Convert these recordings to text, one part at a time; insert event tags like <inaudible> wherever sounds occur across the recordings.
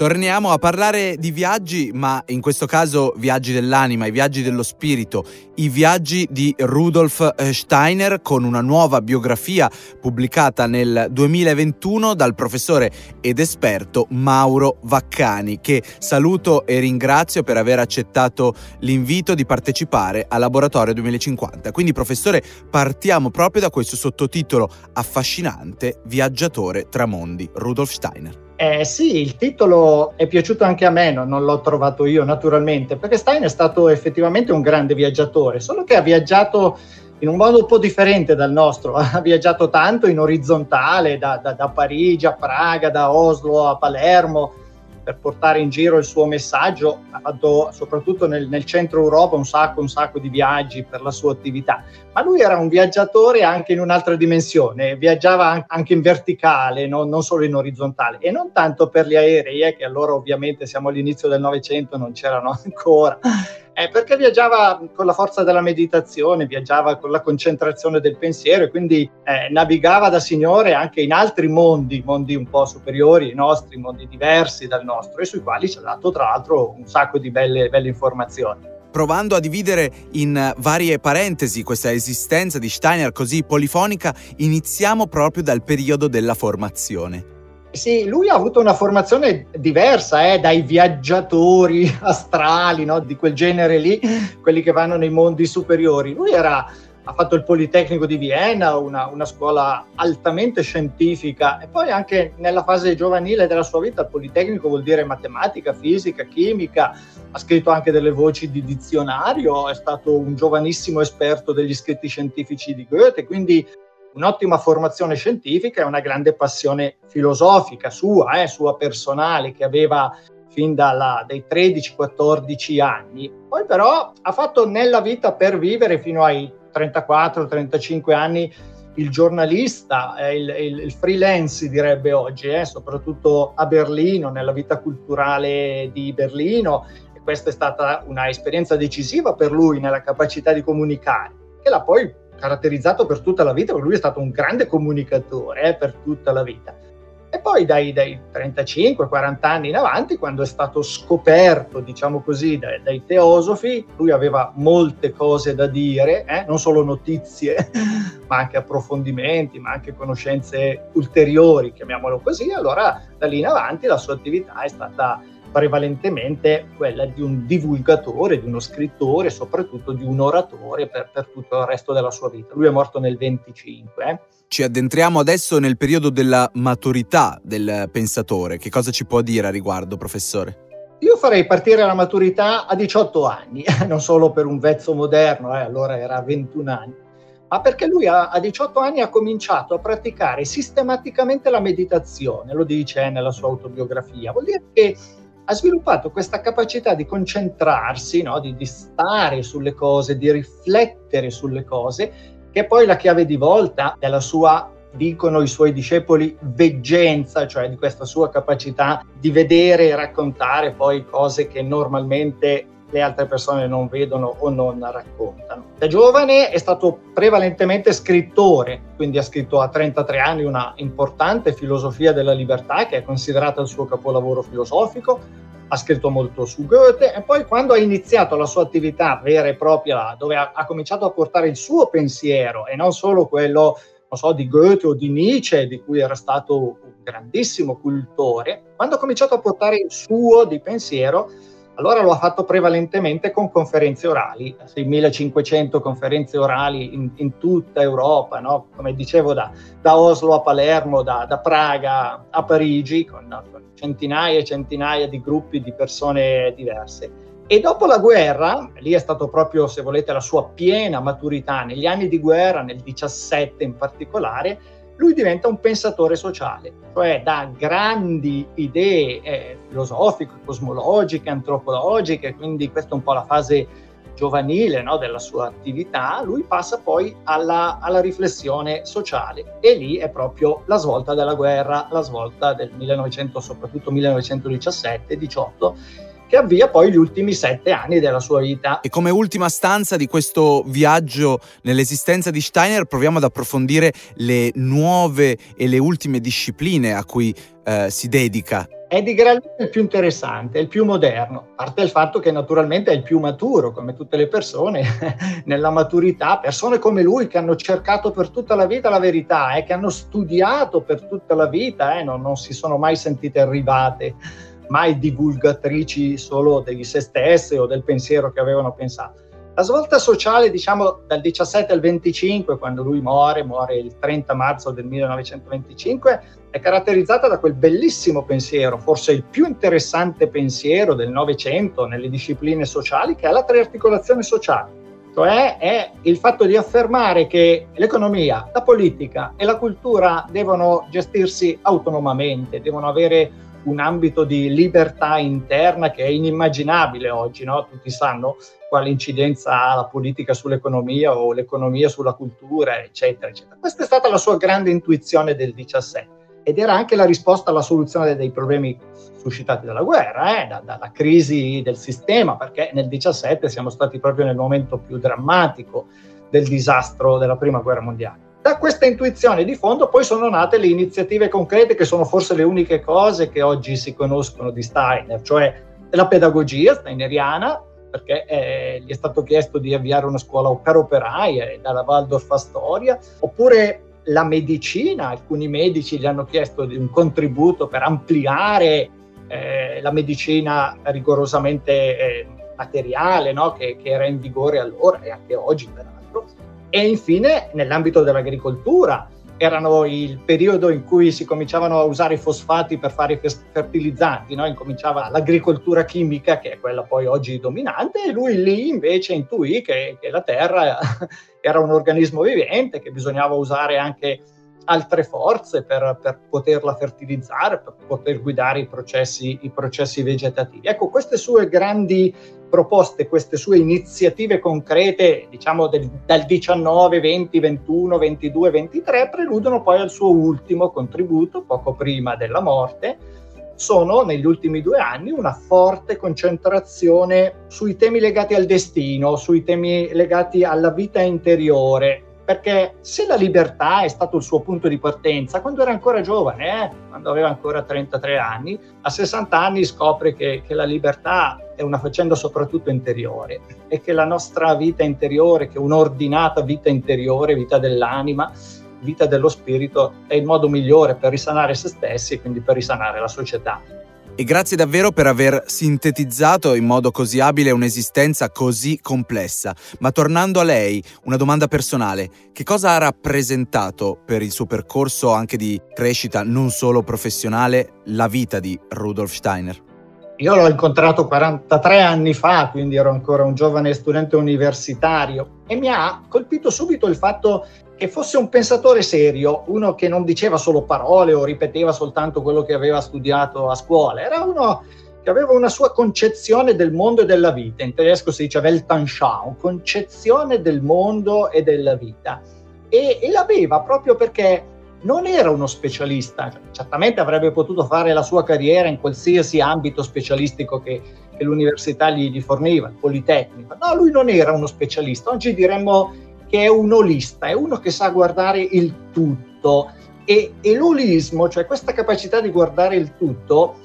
Torniamo a parlare di viaggi, ma in questo caso viaggi dell'anima, i viaggi dello spirito, i viaggi di Rudolf eh, Steiner con una nuova biografia pubblicata nel 2021 dal professore ed esperto Mauro Vaccani, che saluto e ringrazio per aver accettato l'invito di partecipare al Laboratorio 2050. Quindi professore, partiamo proprio da questo sottotitolo affascinante, Viaggiatore tra mondi, Rudolf Steiner. Eh, sì, il titolo è piaciuto anche a me, no? non l'ho trovato io naturalmente, perché Stein è stato effettivamente un grande viaggiatore, solo che ha viaggiato in un modo un po' differente dal nostro, <laughs> ha viaggiato tanto in orizzontale, da, da, da Parigi a Praga, da Oslo a Palermo, per portare in giro il suo messaggio, ha fatto soprattutto nel, nel, centro Europa un sacco, un sacco di viaggi per la sua attività, ma lui era un viaggiatore anche in un'altra dimensione, viaggiava anche in verticale, no? non solo in orizzontale, e non tanto per gli aerei, eh, che allora ovviamente siamo all'inizio del Novecento, non c'erano <laughs> ancora, eh, perché viaggiava con la forza della meditazione, viaggiava con la concentrazione del pensiero e quindi eh, navigava da Signore anche in altri mondi, mondi un po' superiori ai nostri, mondi diversi dal nostro e sui quali ci ha dato tra l'altro un sacco di belle, belle informazioni provando a dividere in varie parentesi questa esistenza di Steiner così polifonica, iniziamo proprio dal periodo della formazione. Sì, lui ha avuto una formazione diversa eh, dai viaggiatori <laughs> astrali no, di quel genere lì, quelli che vanno nei mondi superiori. Lui era, ha fatto il Politecnico di Vienna, una, una, scuola altamente scientifica, e poi anche nella fase giovanile della sua vita il Politecnico vuol dire matematica, fisica, chimica, ha scritto anche delle voci di dizionario, è stato un giovanissimo esperto degli scritti scientifici di Goethe, quindi un'ottima formazione scientifica e una grande passione filosofica sua, eh, sua personale, che aveva fin dalla, dai 13-14 anni. Poi però ha fatto nella vita per vivere fino ai 34-35 anni il giornalista, eh, il, il, il, freelance direbbe oggi, eh, soprattutto a Berlino, nella vita culturale di Berlino. Questa è stata un'esperienza decisiva per lui nella capacità di comunicare, che l'ha poi caratterizzato per tutta la vita, perché lui è stato un grande comunicatore eh, per tutta la vita. E poi dai, dai 35-40 anni in avanti, quando è stato scoperto, diciamo così, dai, dai teosofi, lui aveva molte cose da dire, eh? non solo notizie, <laughs> ma anche approfondimenti, ma anche conoscenze ulteriori, chiamiamolo così. Allora, da lì in avanti la sua attività è stata prevalentemente quella di un divulgatore, di uno scrittore, soprattutto di un oratore per, per tutto il resto della sua vita. Lui è morto nel 25. Eh. Ci addentriamo adesso nel periodo della maturità del pensatore. Che cosa ci può dire a riguardo, professore? Io farei partire la maturità a 18 anni, <laughs> non solo per un vezzo moderno, eh, allora era a 21 anni, ma perché lui a, a 18 anni ha cominciato a praticare sistematicamente la meditazione, lo dice nella sua autobiografia. Vuol dire che ha sviluppato questa capacità di concentrarsi, no? di, di stare sulle cose, di riflettere sulle cose, che è poi la chiave di volta della sua dicono i suoi discepoli, veggenza, cioè di questa sua capacità di vedere e raccontare poi cose che normalmente le altre persone non vedono o non raccontano. Da giovane è stato prevalentemente scrittore, quindi ha scritto a 33 anni una importante filosofia della libertà che è considerata il suo capolavoro filosofico, ha scritto molto su Goethe e poi quando ha iniziato la sua attività vera e propria, dove ha, ha cominciato a portare il suo pensiero e non solo quello non so, di Goethe o di Nietzsche, di cui era stato un grandissimo cultore, quando ha cominciato a portare il suo di pensiero, allora lo ha fatto prevalentemente con conferenze orali, 6.500 conferenze orali in, in tutta Europa, no? come dicevo da, da, Oslo a Palermo, da, da Praga a Parigi, con, con centinaia e centinaia di gruppi di persone diverse. E dopo la guerra, lì è stato proprio, se volete, la sua piena maturità, negli anni di guerra, nel 17 in particolare, lui diventa un pensatore sociale, cioè da grandi idee eh, filosofiche, cosmologiche, antropologiche, quindi questa è un po' la fase giovanile no, della sua attività, lui passa poi alla, alla, riflessione sociale e lì è proprio la svolta della guerra, la svolta del 1900, soprattutto 1917-18 che avvia poi gli ultimi sette anni della sua vita. E come ultima stanza di questo viaggio nell'esistenza di Steiner proviamo ad approfondire le nuove e le ultime discipline a cui eh, si dedica è di gran lunga il più interessante, il più moderno, a parte il fatto che naturalmente è il più maturo, come tutte le persone, <laughs> nella maturità, persone come lui che hanno cercato per tutta la vita la verità, eh, che hanno studiato per tutta la vita, eh, non, non si sono mai sentite arrivate, mai divulgatrici solo di se stesse o del pensiero che avevano pensato. La svolta sociale, diciamo, dal 17 al 25, quando lui muore, muore il 30 marzo del 1925, è caratterizzata da quel bellissimo pensiero, forse il più interessante pensiero del Novecento nelle discipline sociali, che è la triarticolazione sociale. Cioè è il fatto di affermare che l'economia, la politica e la cultura devono gestirsi autonomamente, devono avere un ambito di libertà interna che è inimmaginabile oggi, no? tutti sanno quale incidenza ha la politica sull'economia o l'economia sulla cultura, eccetera, eccetera. Questa è stata la sua grande intuizione del 17 ed era anche la risposta alla soluzione dei problemi suscitati dalla guerra, eh? da, dalla crisi del sistema, perché nel 17 siamo stati proprio nel momento più drammatico del disastro della prima guerra mondiale. Da questa intuizione di fondo poi sono nate le iniziative concrete che sono forse le uniche cose che oggi si conoscono di Steiner, cioè la pedagogia steineriana, perché eh, gli è stato chiesto di avviare una scuola per operai eh, dalla Waldorf Astoria, oppure la medicina, alcuni medici gli hanno chiesto un contributo per ampliare eh, la medicina rigorosamente eh, materiale no? che, che, era in vigore allora e anche oggi peraltro. E infine nell'ambito dell'agricoltura, erano il periodo in cui si cominciavano a usare i fosfati per fare i fertilizzanti, no? incominciava l'agricoltura chimica che è quella poi oggi dominante e lui lì invece intuì che, che la terra <laughs> era un organismo vivente, che bisognava usare anche altre forze per, per, poterla fertilizzare, per poter guidare i processi, i processi vegetativi. Ecco, queste sue grandi proposte, queste sue iniziative concrete, diciamo del, dal 19, 20, 21, 22, 23, preludono poi al suo ultimo contributo, poco prima della morte, sono negli ultimi due anni una forte concentrazione sui temi legati al destino, sui temi legati alla vita interiore, perché se la libertà è stato il suo punto di partenza, quando era ancora giovane, eh, quando aveva ancora 33 anni, a 60 anni scopre che, che la libertà è una faccenda soprattutto interiore e che la nostra vita interiore, che un'ordinata vita interiore, vita dell'anima, vita dello spirito, è il modo migliore per risanare se stessi e quindi per risanare la società. E grazie davvero per aver sintetizzato in modo così abile un'esistenza così complessa. Ma tornando a lei, una domanda personale. Che cosa ha rappresentato per il suo percorso anche di crescita non solo professionale la vita di Rudolf Steiner? Io l'ho incontrato 43 anni fa, quindi ero ancora un giovane studente universitario e mi ha colpito subito il fatto che fosse un pensatore serio, uno che non diceva solo parole o ripeteva soltanto quello che aveva studiato a scuola, era uno che aveva una sua concezione del mondo e della vita, in tedesco si dice Weltanschauung, concezione del mondo e della vita. E, e l'aveva proprio perché non era uno specialista, certamente avrebbe potuto fare la sua carriera in qualsiasi ambito specialistico che, che l'università gli, gli forniva, il Politecnico. No, lui non era uno specialista, oggi diremmo che è un olista, è uno che sa guardare il tutto. E, e l'olismo, cioè questa capacità di guardare il tutto,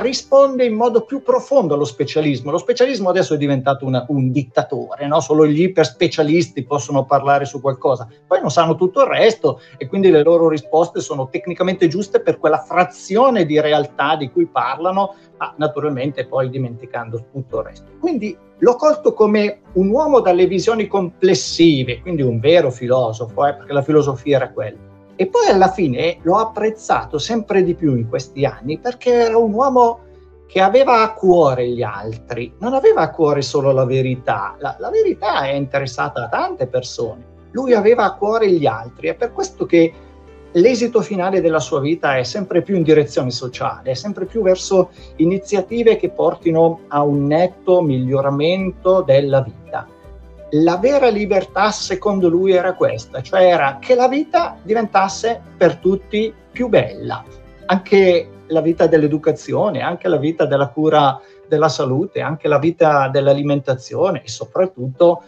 risponde in modo più profondo allo specialismo. Lo specialismo adesso è diventato una, un dittatore, no? solo gli iper specialisti possono parlare su qualcosa, poi non sanno tutto il resto e quindi le loro risposte sono tecnicamente giuste per quella frazione di realtà di cui parlano, ma naturalmente poi dimenticando tutto il resto. Quindi l'ho colto come un uomo dalle visioni complessive, quindi un vero filosofo, eh, perché la filosofia era quella e poi alla fine l'ho apprezzato sempre di più in questi anni perché era un uomo che aveva a cuore gli altri, non aveva a cuore solo la verità. La, la verità è interessata a tante persone. Lui aveva a cuore gli altri. È per questo che l'esito finale della sua vita è sempre più in direzione sociale, è sempre più verso iniziative che portino a un netto miglioramento della vita la vera libertà secondo lui era questa, cioè era che la vita diventasse per tutti più bella, anche la vita dell'educazione, anche la vita della cura della salute, anche la vita dell'alimentazione e soprattutto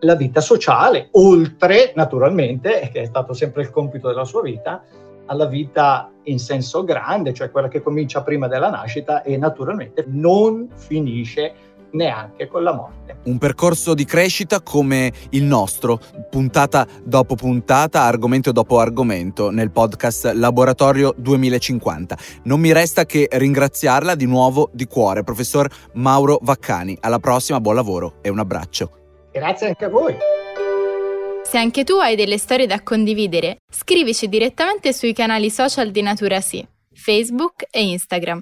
la vita sociale, oltre naturalmente, che è stato sempre il compito della sua vita, alla vita in senso grande, cioè quella che comincia prima della nascita e naturalmente non finisce neanche con la morte. Un percorso di crescita come il nostro, puntata dopo puntata, argomento dopo argomento, nel podcast Laboratorio 2050. Non mi resta che ringraziarla di nuovo di cuore, professor Mauro Vaccani. Alla prossima, buon lavoro e un abbraccio. Grazie anche a voi. Se anche tu hai delle storie da condividere, scrivici direttamente sui canali social di Natura Sì, Facebook e Instagram.